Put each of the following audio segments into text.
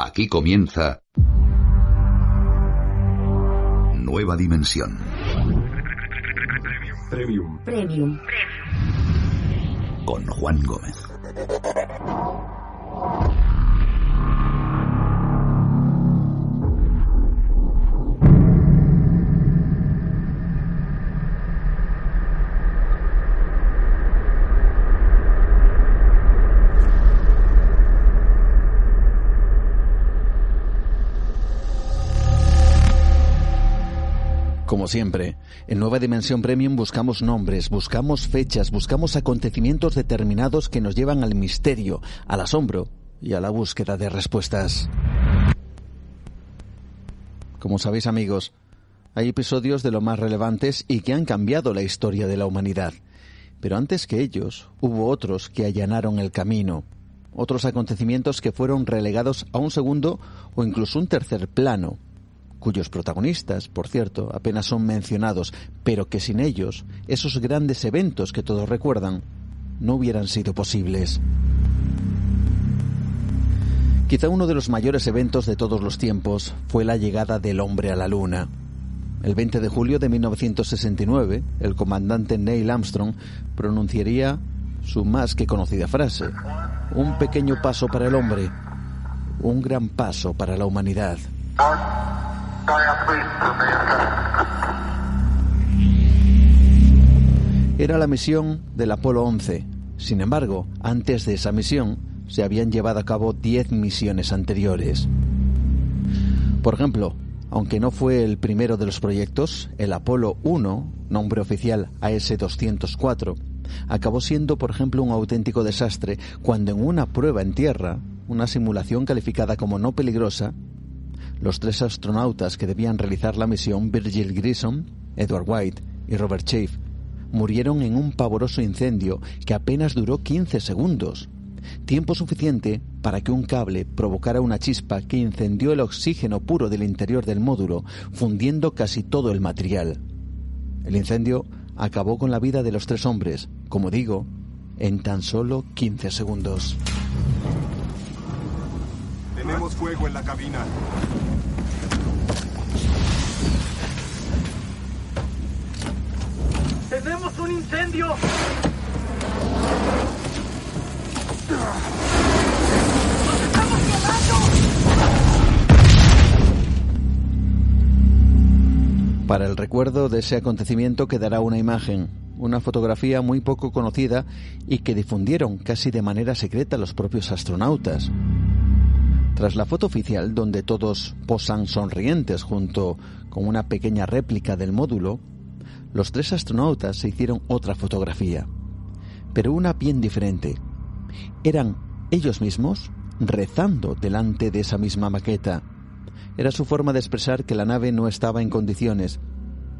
Aquí comienza Nueva Dimensión. Premium. Premium. Con Juan Gómez. Como siempre, en Nueva Dimensión Premium buscamos nombres, buscamos fechas, buscamos acontecimientos determinados que nos llevan al misterio, al asombro y a la búsqueda de respuestas. Como sabéis amigos, hay episodios de lo más relevantes y que han cambiado la historia de la humanidad. Pero antes que ellos, hubo otros que allanaron el camino, otros acontecimientos que fueron relegados a un segundo o incluso un tercer plano, cuyos protagonistas, por cierto, apenas son mencionados, pero que sin ellos, esos grandes eventos que todos recuerdan, no hubieran sido posibles. Quizá uno de los mayores eventos de todos los tiempos fue la llegada del hombre a la Luna. El 20 de julio de 1969, el comandante Neil Armstrong pronunciaría su más que conocida frase, un pequeño paso para el hombre, un gran paso para la humanidad. Era la misión del Apolo 11. Sin embargo, antes de esa misión, se habían llevado a cabo 10 misiones anteriores. Por ejemplo, aunque no fue el primero de los proyectos, el Apolo 1, nombre oficial AS-204, acabó siendo, por ejemplo, un auténtico desastre cuando en una prueba en tierra, una simulación calificada como no peligrosa, los tres astronautas que debían realizar la misión, Virgil Grissom, Edward White y Robert Chafe, murieron en un pavoroso incendio que apenas duró 15 segundos, tiempo suficiente para que un cable provocara una chispa que incendió el oxígeno puro del interior del módulo, fundiendo casi todo el material. El incendio acabó con la vida de los tres hombres, como digo, en tan solo 15 segundos. Tenemos fuego en la cabina. ¡Tenemos un incendio! ¡Nos estamos quemando! Para el recuerdo de ese acontecimiento quedará una imagen, una fotografía muy poco conocida y que difundieron casi de manera secreta los propios astronautas. Tras la foto oficial, donde todos posan sonrientes junto con una pequeña réplica del módulo, los tres astronautas se hicieron otra fotografía, pero una bien diferente. Eran ellos mismos rezando delante de esa misma maqueta. Era su forma de expresar que la nave no estaba en condiciones,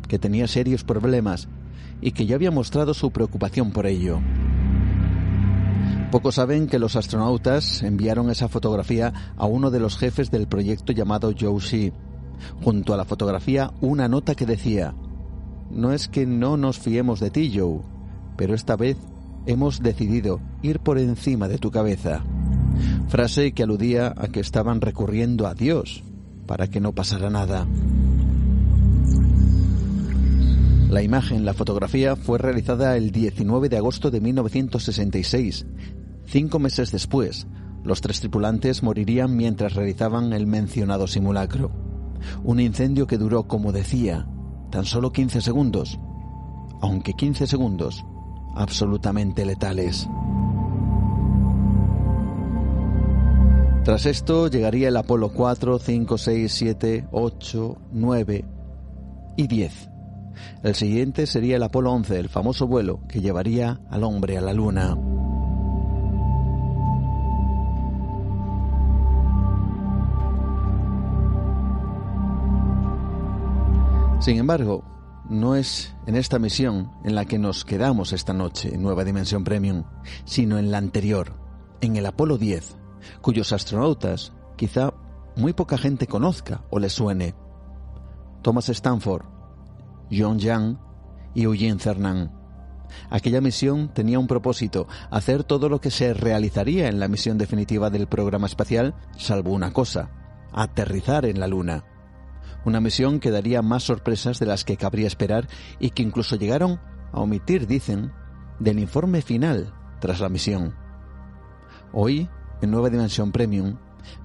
que tenía serios problemas y que ya había mostrado su preocupación por ello. Pocos saben que los astronautas enviaron esa fotografía a uno de los jefes del proyecto llamado Joe Shee. Junto a la fotografía una nota que decía, no es que no nos fiemos de ti, Joe, pero esta vez hemos decidido ir por encima de tu cabeza. Frase que aludía a que estaban recurriendo a Dios para que no pasara nada. La imagen, la fotografía, fue realizada el 19 de agosto de 1966. Cinco meses después, los tres tripulantes morirían mientras realizaban el mencionado simulacro. Un incendio que duró, como decía, tan solo 15 segundos, aunque 15 segundos absolutamente letales. Tras esto llegaría el Apolo 4, 5, 6, 7, 8, 9 y 10. El siguiente sería el Apolo 11, el famoso vuelo que llevaría al hombre a la Luna. Sin embargo, no es en esta misión en la que nos quedamos esta noche en Nueva Dimensión Premium, sino en la anterior, en el Apolo 10, cuyos astronautas quizá muy poca gente conozca o le suene. Thomas Stanford, John Young y Eugene Cernan. Aquella misión tenía un propósito, hacer todo lo que se realizaría en la misión definitiva del programa espacial, salvo una cosa, aterrizar en la Luna. Una misión que daría más sorpresas de las que cabría esperar y que incluso llegaron a omitir, dicen, del informe final tras la misión. Hoy, en Nueva Dimensión Premium,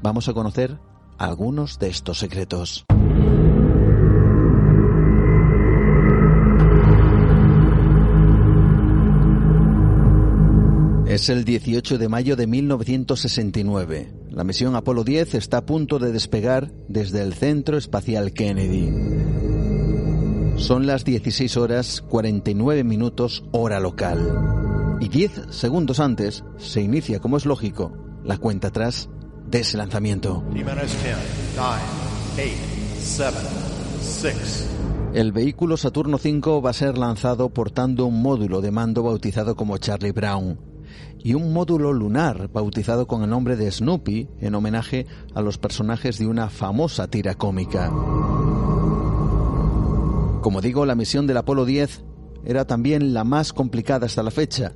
vamos a conocer algunos de estos secretos. Es el 18 de mayo de 1969. La misión Apolo 10 está a punto de despegar desde el Centro Espacial Kennedy. Son las 16 horas 49 minutos hora local. Y 10 segundos antes se inicia, como es lógico, la cuenta atrás de ese lanzamiento. El vehículo Saturno V va a ser lanzado portando un módulo de mando bautizado como Charlie Brown y un módulo lunar bautizado con el nombre de Snoopy en homenaje a los personajes de una famosa tira cómica. Como digo, la misión del Apolo 10 era también la más complicada hasta la fecha.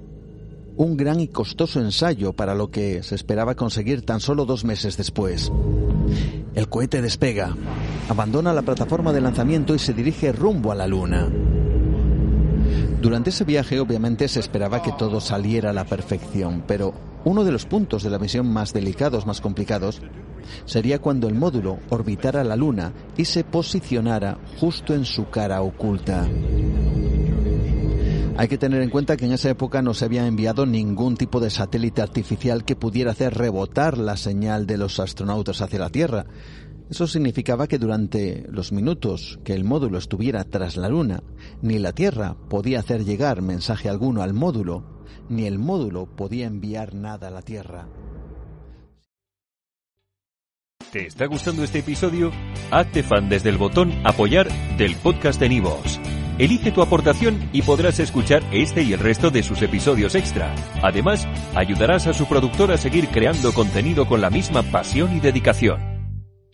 Un gran y costoso ensayo para lo que se esperaba conseguir tan solo dos meses después. El cohete despega, abandona la plataforma de lanzamiento y se dirige rumbo a la Luna. Durante ese viaje obviamente se esperaba que todo saliera a la perfección, pero uno de los puntos de la misión más delicados, más complicados, sería cuando el módulo orbitara la Luna y se posicionara justo en su cara oculta. Hay que tener en cuenta que en esa época no se había enviado ningún tipo de satélite artificial que pudiera hacer rebotar la señal de los astronautas hacia la Tierra. Eso significaba que durante los minutos que el módulo estuviera tras la Luna, ni la Tierra podía hacer llegar mensaje alguno al módulo, ni el módulo podía enviar nada a la Tierra. ¿Te está gustando este episodio? Hazte fan desde el botón Apoyar del podcast de Nivos. Elige tu aportación y podrás escuchar este y el resto de sus episodios extra. Además, ayudarás a su productor a seguir creando contenido con la misma pasión y dedicación.